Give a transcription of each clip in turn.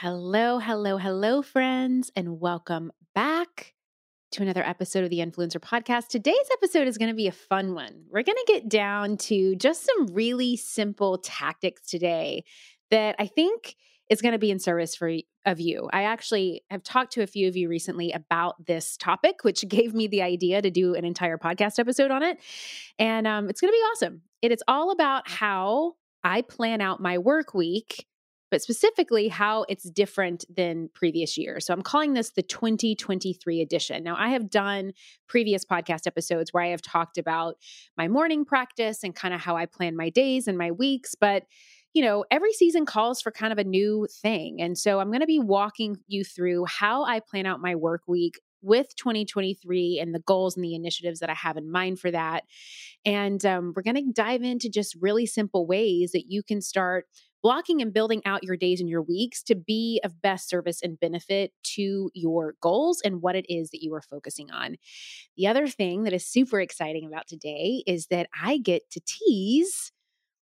Hello, hello, hello, friends, and welcome back to another episode of the Influencer Podcast. Today's episode is going to be a fun one. We're going to get down to just some really simple tactics today that I think is going to be in service for of you. I actually have talked to a few of you recently about this topic, which gave me the idea to do an entire podcast episode on it, and um, it's going to be awesome. It is all about how I plan out my work week but specifically how it's different than previous years. So I'm calling this the 2023 edition. Now, I have done previous podcast episodes where I have talked about my morning practice and kind of how I plan my days and my weeks, but you know, every season calls for kind of a new thing. And so I'm going to be walking you through how I plan out my work week with 2023 and the goals and the initiatives that I have in mind for that. And um, we're going to dive into just really simple ways that you can start blocking and building out your days and your weeks to be of best service and benefit to your goals and what it is that you are focusing on. The other thing that is super exciting about today is that I get to tease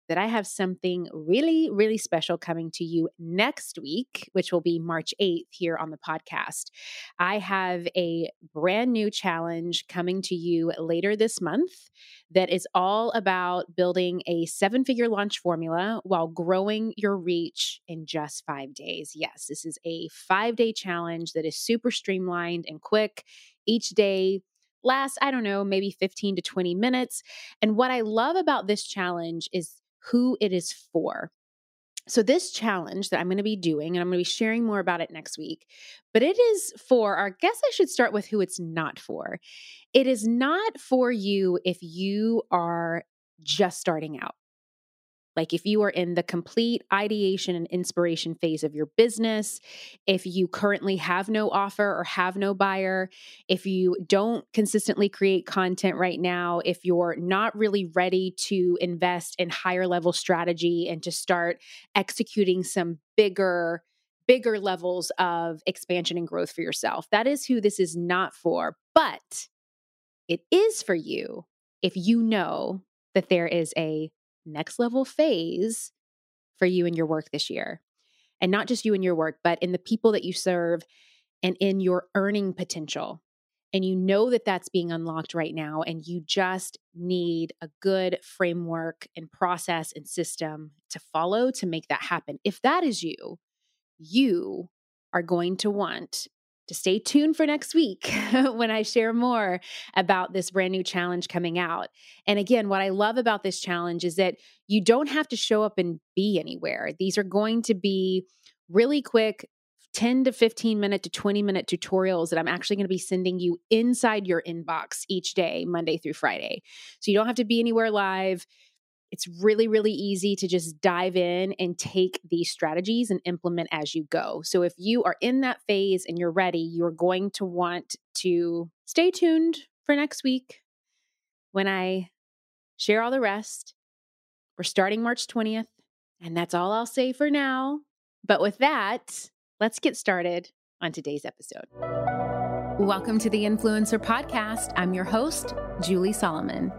that I have something really, really special coming to you next week, which will be March 8th here on the podcast. I have a brand new challenge coming to you later this month that is all about building a seven figure launch formula while growing your reach in just five days. Yes, this is a five day challenge that is super streamlined and quick. Each day, lasts, I don't know, maybe 15 to 20 minutes. And what I love about this challenge is who it is for. So, this challenge that I'm going to be doing, and I'm going to be sharing more about it next week, but it is for, I guess I should start with who it's not for. It is not for you if you are just starting out. Like if you are in the complete ideation and inspiration phase of your business, if you currently have no offer or have no buyer, if you don't consistently create content right now, if you're not really ready to invest in higher level strategy and to start executing some bigger bigger levels of expansion and growth for yourself. That is who this is not for. But it is for you if you know that there is a next level phase for you and your work this year. And not just you and your work, but in the people that you serve and in your earning potential. And you know that that's being unlocked right now, and you just need a good framework and process and system to follow to make that happen. If that is you, you are going to want to stay tuned for next week when I share more about this brand new challenge coming out. And again, what I love about this challenge is that you don't have to show up and be anywhere. These are going to be really quick 10 to 15 minute to 20 minute tutorials that I'm actually going to be sending you inside your inbox each day, Monday through Friday. So you don't have to be anywhere live. It's really, really easy to just dive in and take these strategies and implement as you go. So, if you are in that phase and you're ready, you're going to want to stay tuned for next week when I share all the rest. We're starting March 20th, and that's all I'll say for now. But with that, let's get started on today's episode. Welcome to the Influencer Podcast. I'm your host, Julie Solomon.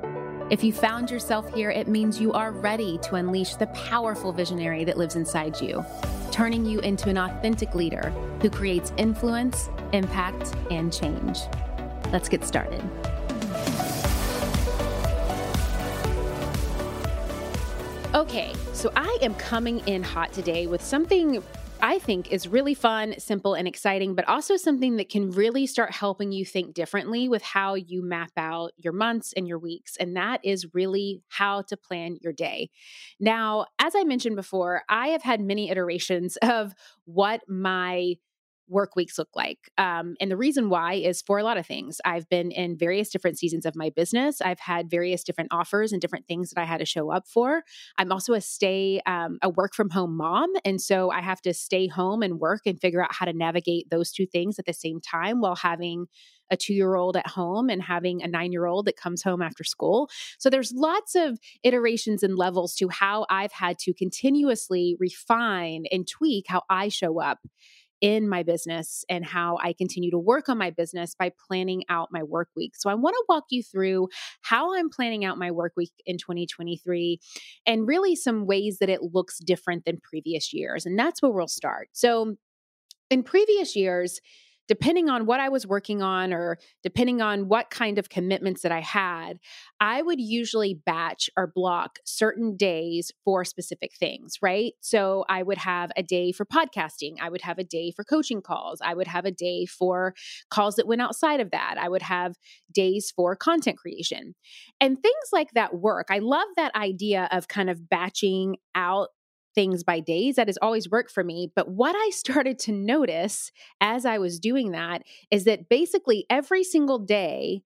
If you found yourself here, it means you are ready to unleash the powerful visionary that lives inside you, turning you into an authentic leader who creates influence, impact, and change. Let's get started. Okay, so I am coming in hot today with something I think is really fun, simple, and exciting, but also something that can really start helping you think differently with how you map out your months and your weeks. And that is really how to plan your day. Now, as I mentioned before, I have had many iterations of what my work weeks look like. Um, and the reason why is for a lot of things. I've been in various different seasons of my business. I've had various different offers and different things that I had to show up for. I'm also a stay, um, a work from home mom. And so I have to stay home and work and figure out how to navigate those two things at the same time while having a two year old at home and having a nine year old that comes home after school. So there's lots of iterations and levels to how I've had to continuously refine and tweak how I show up in my business and how I continue to work on my business by planning out my work week. So I want to walk you through how I'm planning out my work week in 2023 and really some ways that it looks different than previous years. And that's where we'll start. So in previous years, depending on what I was working on or depending on what kind of commitments that I had, I would usually batch or block certain days for specific things, right? So I would have a day for podcasting, I would have a day for coaching calls, I would have a day for calls that went outside of that, I would have days for content creation. And things like that work. I love that idea of kind of batching out things by days. That has always worked for me. But what I started to notice as I was doing that is that basically every single day,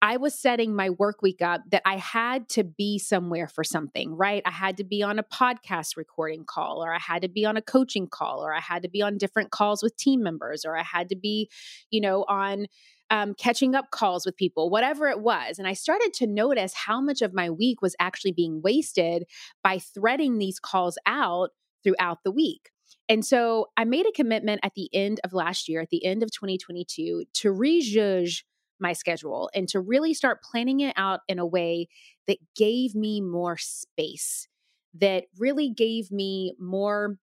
I was setting my work week up that I had to be somewhere for something, right? I had to be on a podcast recording call, or I had to be on a coaching call, or I had to be on different calls with team members, or I had to be, you know, on um, catching up calls with people, whatever it was. And I started to notice how much of my week was actually being wasted by threading these calls out throughout the week. And so I made a commitment at the end of last year, at the end of 2022, to rejudge my schedule and to really start planning it out in a way that gave me more space, that really gave me more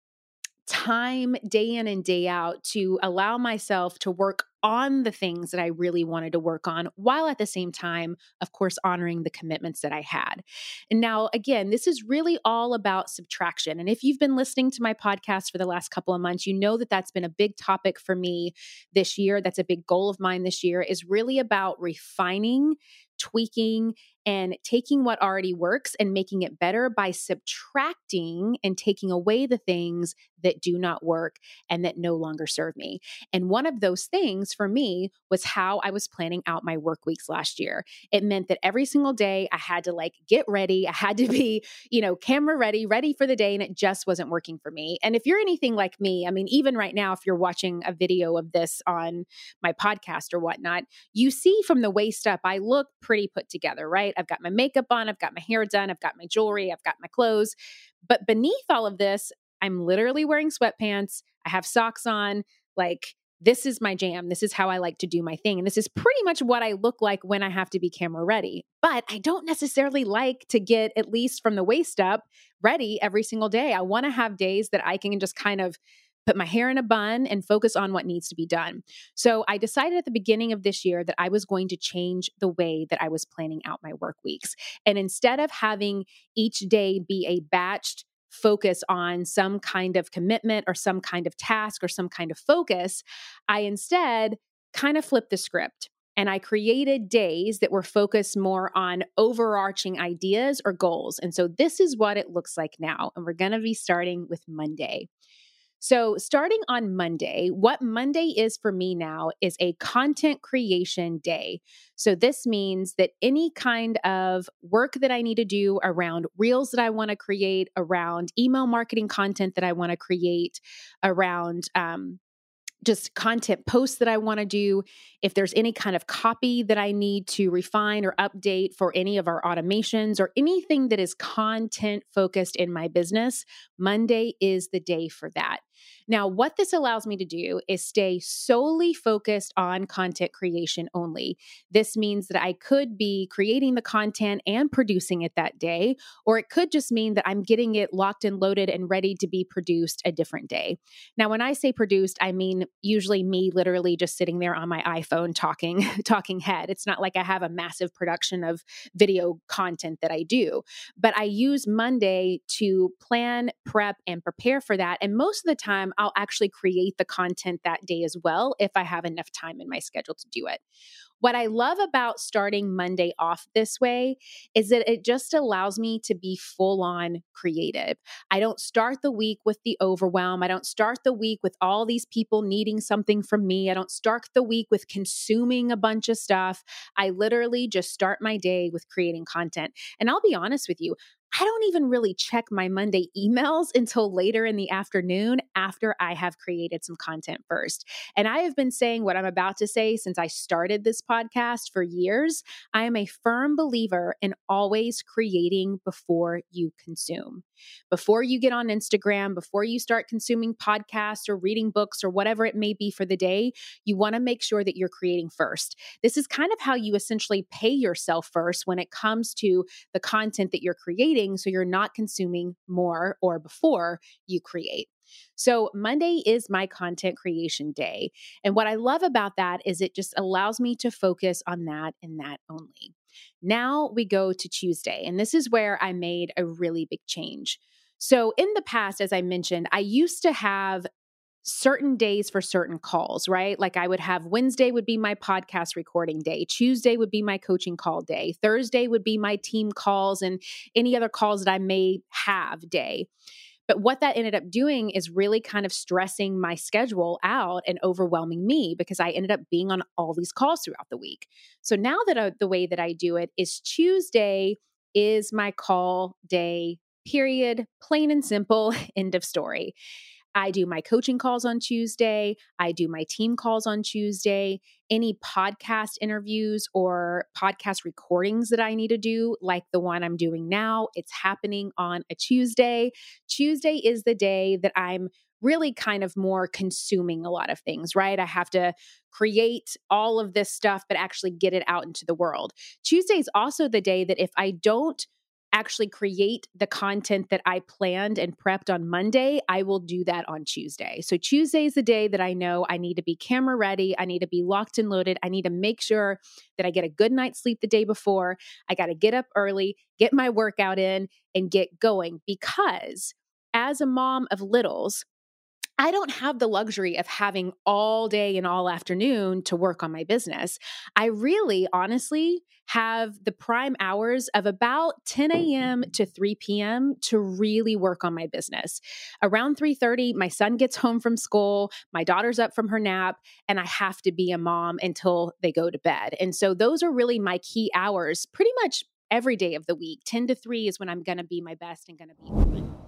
time day in and day out to allow myself to work on the things that I really wanted to work on, while at the same time, of course, honoring the commitments that I had. And now, again, this is really all about subtraction. And if you've been listening to my podcast for the last couple of months, you know that that's been a big topic for me this year. That's a big goal of mine this year, is really about refining tweaking and taking what already works and making it better by subtracting and taking away the things that do not work and that no longer serve me. And one of those things for me was how I was planning out my work weeks last year. It meant that every single day I had to like get ready, I had to be, you know, camera ready, ready for the day, and it just wasn't working for me. And if you're anything like me, I mean, even right now, if you're watching a video of this on my podcast or whatnot, you see from the waist up, I look pretty put together, right? I've got my makeup on, I've got my hair done, I've got my jewelry, I've got my clothes. But beneath all of this, I'm literally wearing sweatpants, I have socks on, like this is my jam. This is how I like to do my thing. And this is pretty much what I look like when I have to be camera ready. But I don't necessarily like to get, at least from the waist up, ready every single day. I want to have days that I can just kind of put my hair in a bun and focus on what needs to be done. So I decided at the beginning of this year that I was going to change the way that I was planning out my work weeks. And instead of having each day be a batched focus on some kind of commitment or some kind of task or some kind of focus, I instead kind of flipped the script and I created days that were focused more on overarching ideas or goals. And so this is what it looks like now. And we're to be starting with Monday. So, starting on Monday, what Monday is for me now is a content creation day. So, this means that any kind of work that I need to do around reels that I want to create, around email marketing content that I want to create, around um, just content posts that I want to do, if there's any kind of copy that I need to refine or update for any of our automations or anything that is content focused in my business, Monday is the day for that. Now, what this allows me to do is stay solely focused on content creation only. This means that I could be creating the content and producing it that day, or it could just mean that I'm getting it locked and loaded and ready to be produced a different day. Now, when I say produced, I mean usually me literally just sitting there on my iPhone talking, talking head. It's not like I have a massive production of video content that I do, but I use Monday to plan, prep, and prepare for that. And most of the time, I'll actually create the content that day as well if I have enough time in my schedule to do it. What I love about starting Monday off this way is that it just allows me to be full on creative. I don't start the week with the overwhelm. I don't start the week with all these people needing something from me. I don't start the week with consuming a bunch of stuff. I literally just start my day with creating content. And I'll be honest with you, I don't even really check my Monday emails until later in the afternoon after I have created some content first. And I have been saying what I'm about to say since I started this podcast for years. I am a firm believer in always creating before you consume. Before you get on Instagram, before you start consuming podcasts or reading books or whatever it may be for the day, you want to make sure that you're creating first. This is kind of how you essentially pay yourself first when it comes to the content that you're creating so you're not consuming more or before you create. So, Monday is my content creation day. And what I love about that is it just allows me to focus on that and that only. Now we go to Tuesday, and this is where I made a really big change. So, in the past, as I mentioned, I used to have certain days for certain calls, right? Like I would have Wednesday would be my podcast recording day, Tuesday would be my coaching call day, Thursday would be my team calls and any other calls that I may have day. But what that ended up doing is really kind of stressing my schedule out and overwhelming me because I ended up being on all these calls throughout the week. So now that I, the way that I do it is Tuesday is my call day, period, plain and simple, end of story. I do my coaching calls on Tuesday. I do my team calls on Tuesday. Any podcast interviews or podcast recordings that I need to do, like the one I'm doing now, it's happening on a Tuesday. Tuesday is the day that I'm really kind of more consuming a lot of things, right? I have to create all of this stuff, but actually get it out into the world. Tuesday is also the day that if I don't actually create the content that I planned and prepped on Monday, I will do that on Tuesday. So Tuesday is the day that I know I need to be camera ready, I need to be locked and loaded, I need to make sure that I get a good night's sleep the day before. I got to get up early, get my workout in and get going because as a mom of littles, I don't have the luxury of having all day and all afternoon to work on my business. I really, honestly, have the prime hours of about 10 a.m. to 3 p.m. to really work on my business. Around 3:30, my son gets home from school, my daughter's up from her nap, and I have to be a mom until they go to bed. And so those are really my key hours pretty much every day of the week. 10 to 3 is when I'm going to be my best and going to be.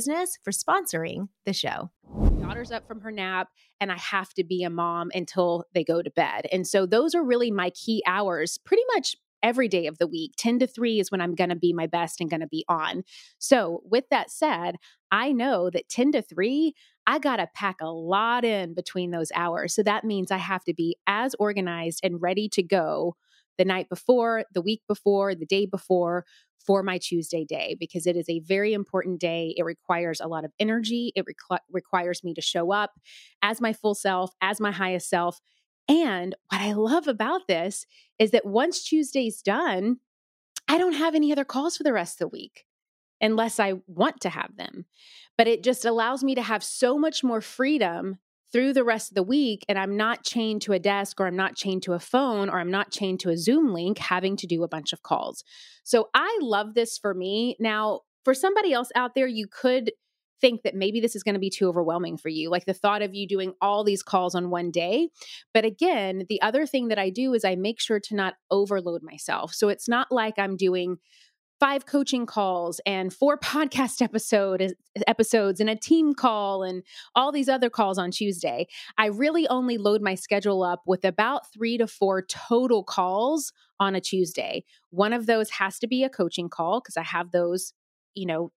Business for sponsoring the show. Daughter's up from her nap, and I have to be a mom until they go to bed. And so those are really my key hours pretty much every day of the week. 10 to 3 is when I'm going to be my best and going to be on. So, with that said, I know that 10 to 3, I got to pack a lot in between those hours. So that means I have to be as organized and ready to go the night before, the week before, the day before for my Tuesday day because it is a very important day. It requires a lot of energy. It requ- requires me to show up as my full self, as my highest self. And what I love about this is that once Tuesday's done, I don't have any other calls for the rest of the week unless I want to have them. But it just allows me to have so much more freedom through the rest of the week and I'm not chained to a desk or I'm not chained to a phone or I'm not chained to a Zoom link having to do a bunch of calls. So I love this for me. Now, for somebody else out there, you could think that maybe this is going to be too overwhelming for you, like the thought of you doing all these calls on one day. But again, the other thing that I do is I make sure to not overload myself. So it's not like I'm doing five coaching calls and four podcast episode episodes and a team call and all these other calls on Tuesday. I really only load my schedule up with about 3 to 4 total calls on a Tuesday. One of those has to be a coaching call because I have those, you know,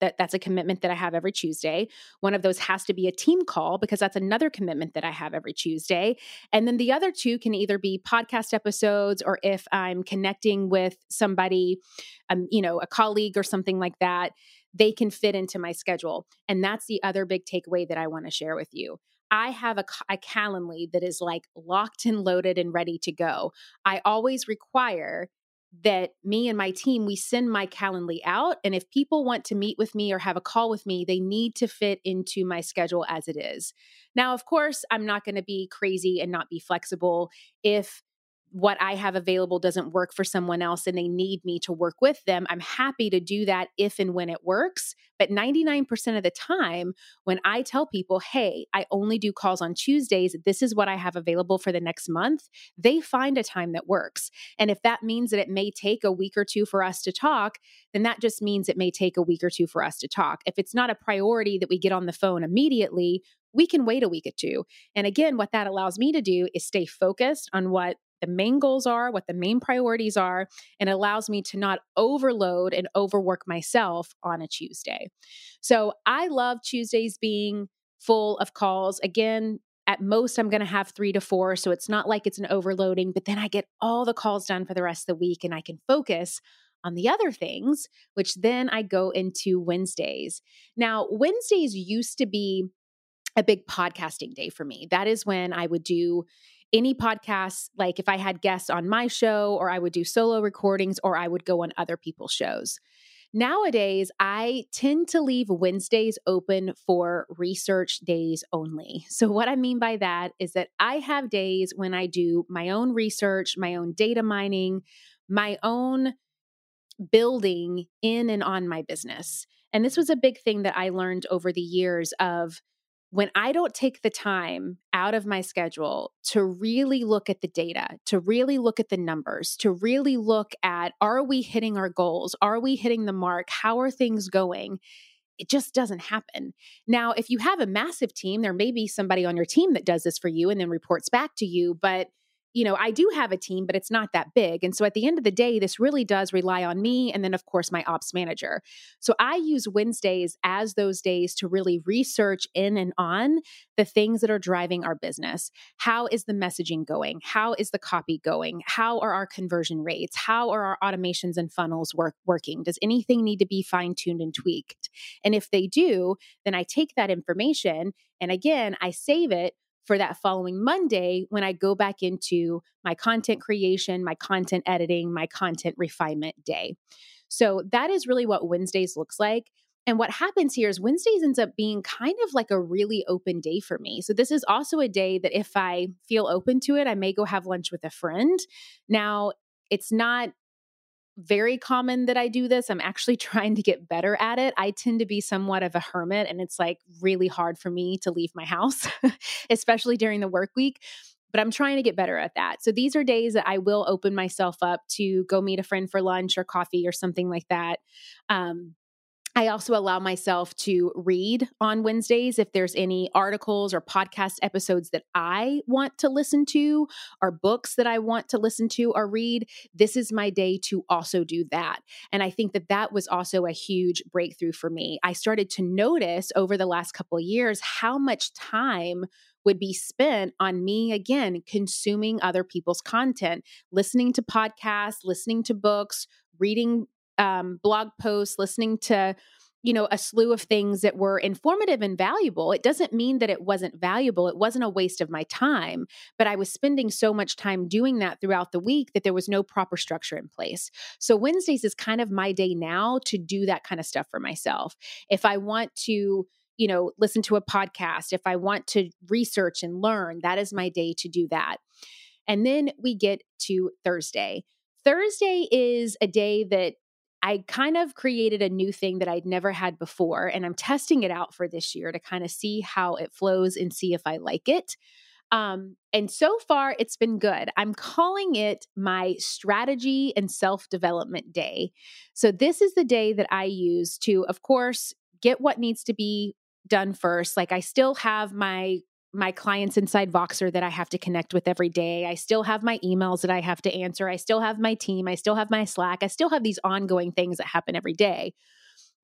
that that's a commitment that I have every Tuesday. One of those has to be a team call because that's another commitment that I have every Tuesday. And then the other two can either be podcast episodes or if I'm connecting with somebody, um, you know, a colleague or something like that, they can fit into my schedule. And that's the other big takeaway that I want to share with you. I have a, a Calendly that is like locked and loaded and ready to go. I always require that me and my team we send my calendly out and if people want to meet with me or have a call with me they need to fit into my schedule as it is. Now of course i'm not going to be crazy and not be flexible. If what I have available doesn't work for someone else and they need me to work with them, I'm happy to do that if and when it works. But 99% of the time, when I tell people, hey, I only do calls on Tuesdays, this is what I have available for the next month, they find a time that works. And if that means that it may take a week or two for us to talk, then that just means it may take a week or two for us to talk. If it's not a priority that we get on the phone immediately, we can wait a week or two. And again, what that allows me to do is stay focused on what the main goals are, what the main priorities are, and allows me to not overload and overwork myself on a Tuesday. So I love Tuesdays being full of calls. Again, at most, I'm going to have three to four. So it's not like it's an overloading, but then I get all the calls done for the rest of the week and I can focus on the other things, which then I go into Wednesdays. Now, Wednesdays used to be a big podcasting day for me. That is when I would do any podcasts, like if I had guests on my show, or I would do solo recordings, or I would go on other people's shows. Nowadays, I tend to leave Wednesdays open for research days only. So, what I mean by that is that I have days when I do my own research, my own data mining, my own building in and on my business. And this was a big thing that I learned over the years of when I don't take the time out of my schedule to really look at the data, to really look at the numbers, to really look at are we hitting our goals? Are we hitting the mark? How are things going? It just doesn't happen. Now, if you have a massive team, there may be somebody on your team that does this for you and then reports back to you, but you know, I do have a team, but it's not that big. And so at the end of the day, this really does rely on me and then, of course, my ops manager. So I use Wednesdays as those days to really research in and on the things that are driving our business. How is the messaging going? How is the copy going? How are our conversion rates? How are our automations and funnels work, working? Does anything need to be fine tuned and tweaked? And if they do, then I take that information and again, I save it for that following Monday when I go back into my content creation, my content editing, my content refinement day. So that is really what Wednesdays looks like. And what happens here is Wednesdays ends up being kind of like a really open day for me. So this is also a day that if I feel open to it, I may go have lunch with a friend. Now, it's not very common that I do this. I'm actually trying to get better at it. I tend to be somewhat of a hermit, and it's like really hard for me to leave my house, especially during the work week. But I'm trying to get better at that. So these are days that I will open myself up to go meet a friend for lunch or coffee or something like that. Um, I also allow myself to read on Wednesdays if there's any articles or podcast episodes that I want to listen to or books that I want to listen to or read. This is my day to also do that. And I think that that was also a huge breakthrough for me. I started to notice over the last couple of years how much time would be spent on me again consuming other people's content, listening to podcasts, listening to books, reading um, blog posts, listening to you know a slew of things that were informative and valuable. It doesn't mean that it wasn't valuable. It wasn't a waste of my time but i was spending so much time doing that throughout the week that there was no proper structure in place. So wednesdays is kind of my day now to do that kind of stuff for myself. If i want to you know listen to a podcast if i want to research and learn that is my day to do that. And then we get to thursday. Thursday is a day that I kind of created a new thing that I'd never had before, and I'm testing it out for this year to kind of see how it flows and see if I like it. Um, and so far, it's been good. I'm calling it my strategy and self development day. So, this is the day that I use to, of course, get what needs to be done first. Like, I still have my my clients inside Voxer that I have to connect with every day. I still have my emails that I have to answer. I still have my team. I still have my Slack. I still have these ongoing things that happen every day.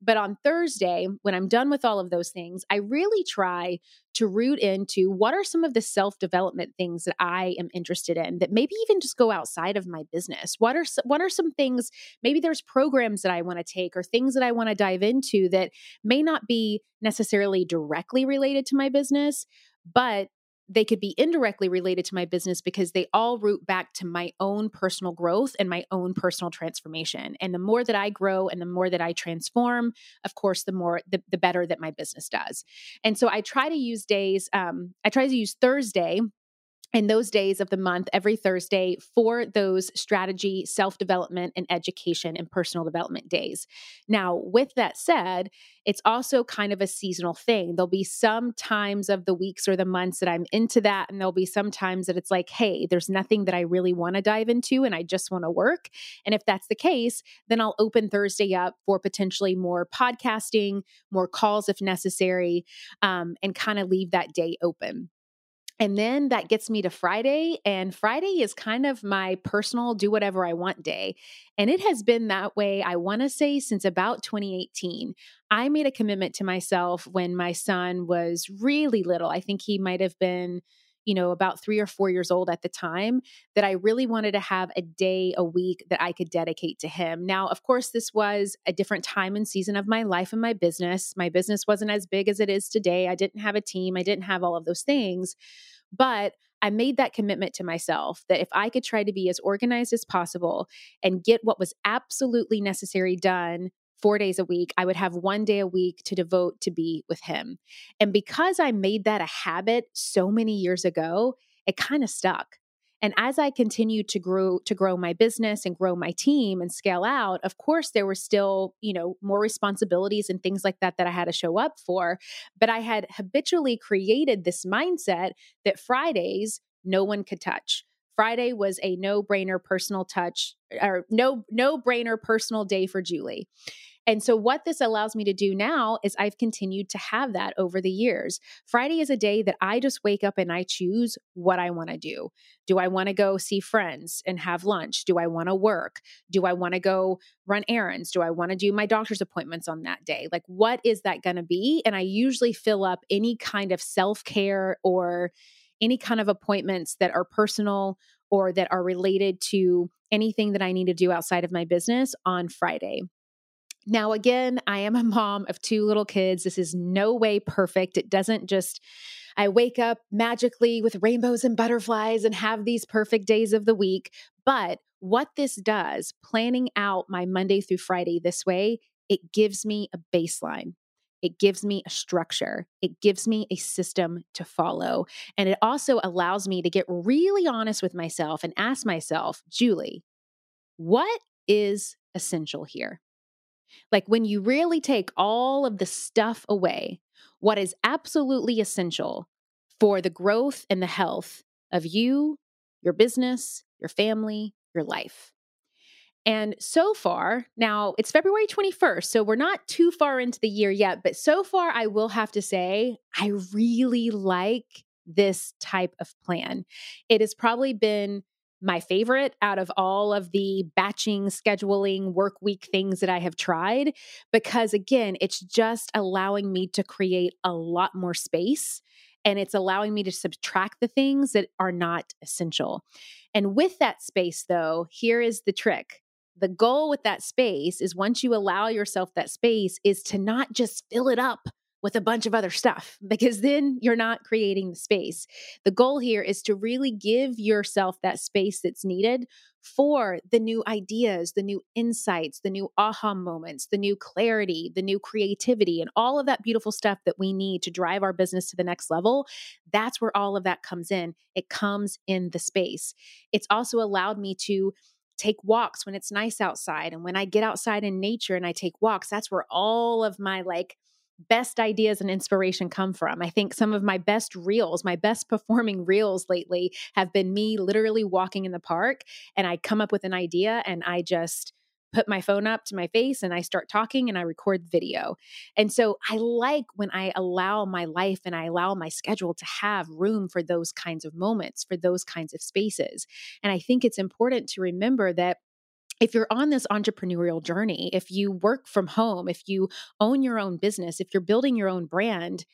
But on Thursday, when I'm done with all of those things, I really try to root into what are some of the self development things that I am interested in that maybe even just go outside of my business. What are what are some things? Maybe there's programs that I want to take or things that I want to dive into that may not be necessarily directly related to my business, but they could be indirectly related to my business because they all root back to my own personal growth and my own personal transformation. And the more that I grow and the more that I transform, of course, the more the, the better that my business does. And so I try to use days, um, I try to use Thursday in those days of the month every Thursday for those strategy, self development, and education and personal development days. Now, with that said, it's also kind of a seasonal thing. There'll be some times of the weeks or the months that I'm into that, and there'll be some times that it's like, hey, there's nothing that I really want to dive into and I just want to work. And if that's the case, then I'll open Thursday up for potentially more podcasting, more calls if necessary, um, and kind of leave that day open. And then that gets me to Friday. And Friday is kind of my personal do whatever I want day. And it has been that way, I want to say, since about 2018. I made a commitment to myself when my son was really little. I think he might have been, you know, about three or four years old at the time, that I really wanted to have a day a week that I could dedicate to him. Now, of course, this was a different time and season of my life and my business. My business wasn't as big as it is today. I didn't have a team, I didn't have all of those things. But I made that commitment to myself that if I could try to be as organized as possible and get what was absolutely necessary done four days a week, I would have one day a week to devote to be with him. And because I made that a habit so many years ago, it kind of stuck. And as I continued to grow to grow my business and grow my team and scale out, of course there were still, you know, more responsibilities and things like that that I had to show up for, but I had habitually created this mindset that Fridays no one could touch. Friday was a no-brainer personal touch or no no-brainer personal day for Julie. And so, what this allows me to do now is I've continued to have that over the years. Friday is a day that I just wake up and I choose what I want to do. Do I want to go see friends and have lunch? Do I want to work? Do I want to go run errands? Do I want to do my doctor's appointments on that day? Like, what is that going to be? And I usually fill up any kind of self care or any kind of appointments that are personal or that are related to anything that I need to do outside of my business on Friday. Now, again, I am a mom of two little kids. This is no way perfect. It doesn't just, I wake up magically with rainbows and butterflies and have these perfect days of the week. But what this does, planning out my Monday through Friday this way, it gives me a baseline. It gives me a structure. It gives me a system to follow. And it also allows me to get really honest with myself and ask myself, Julie, what is essential here? Like when you really take all of the stuff away, what is absolutely essential for the growth and the health of you, your business, your family, your life. And so far, now it's February 21st, so we're not too far into the year yet, but so far, I will have to say, I really like this type of plan. It has probably been my favorite out of all of the batching, scheduling, work week things that I have tried because, again, it's just allowing me to create a lot more space and it's allowing me to subtract the things that are not essential. And with that space, though, here is the trick. The goal with that space is once you allow yourself that space, is to not just fill it up with a bunch of other stuff because then you're not creating the space. The goal here is to really give yourself that space that's needed for the new ideas, the new insights, the new aha moments, the new clarity, the new creativity, and all of that beautiful stuff that we need to drive our business to the next level. That's where all of that comes in. It comes in the space. It's also allowed me to take walks when it's nice outside. And when I get outside in nature and I take walks, that's where all of my like, best ideas and inspiration come from. I think some of my best reels, my best performing reels lately have been me literally walking in the park and I come up with an idea and I just put my phone up to my face and I start talking and I record video. And so I like when I allow my life and I allow my schedule to have room for those kinds of moments, for those kinds of spaces. And I think it's important to remember that if you're on this entrepreneurial journey, if you work from home, if you own your own business, if you're building your own brand,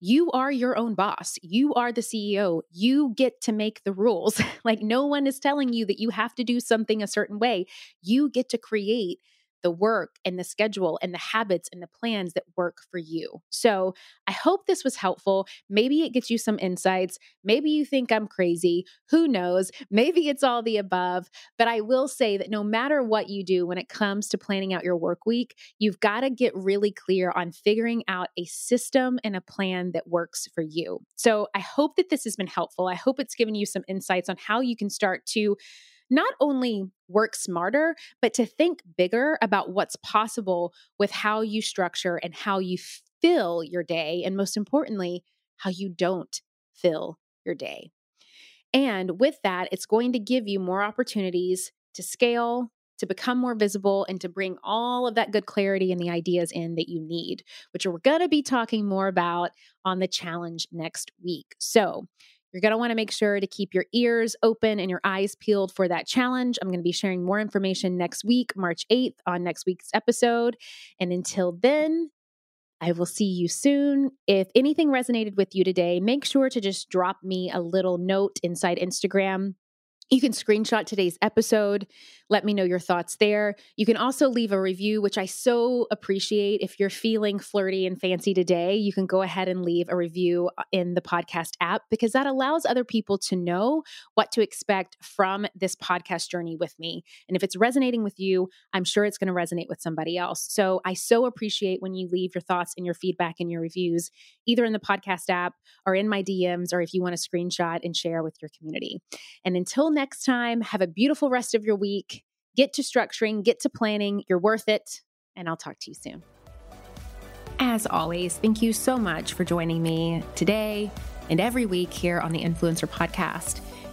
you are your own boss. You are the CEO. You get to make the rules. like no one is telling you that you have to do something a certain way. You get to create the work and the schedule and the habits and the plans that work for you. So I hope this was helpful. Maybe it gets you some insights. Maybe you think I'm crazy. Who knows? Maybe it's all the above. But I will say that no matter what you do when it comes to planning out your work week, you've got to get really clear on figuring out a system and a plan that works for you. So I hope that this has been helpful. I hope it's given you some insights on how you can start to not only work smarter, but to think bigger about what's possible with how you structure and how you fill your day. And most importantly, how you don't fill your day. And with that, it's going to give you more opportunities to scale, to become more visible, and to bring all of that good clarity and the ideas in that you need, which we're going to be talking more about on the challenge next week. So, you're going to want to make sure to keep your ears open and your eyes peeled for that challenge. I'm going to be sharing more information next week, March 8th, on next week's episode. And until then, I will see you soon. If anything resonated with you today, make sure to just drop me a little note inside Instagram you can screenshot today's episode. Let me know your thoughts there. You can also leave a review, which I so appreciate. If you're feeling flirty and fancy today, you can go ahead and leave a review uh, in the podcast app because that allows other people to know what to expect from this podcast journey with me. And if it's resonating with you, I'm sure it's going to resonate with somebody else. So I so appreciate when you leave your thoughts and your feedback and your reviews, either in the podcast app or in my DMs, or if you want to screenshot and share with your community. And until next time, have a beautiful rest of your week. Get to structuring, get to planning. You're worth it. And I'll talk to you soon. As always, thank you so much for joining me today and every week here on the Influencer Podcast.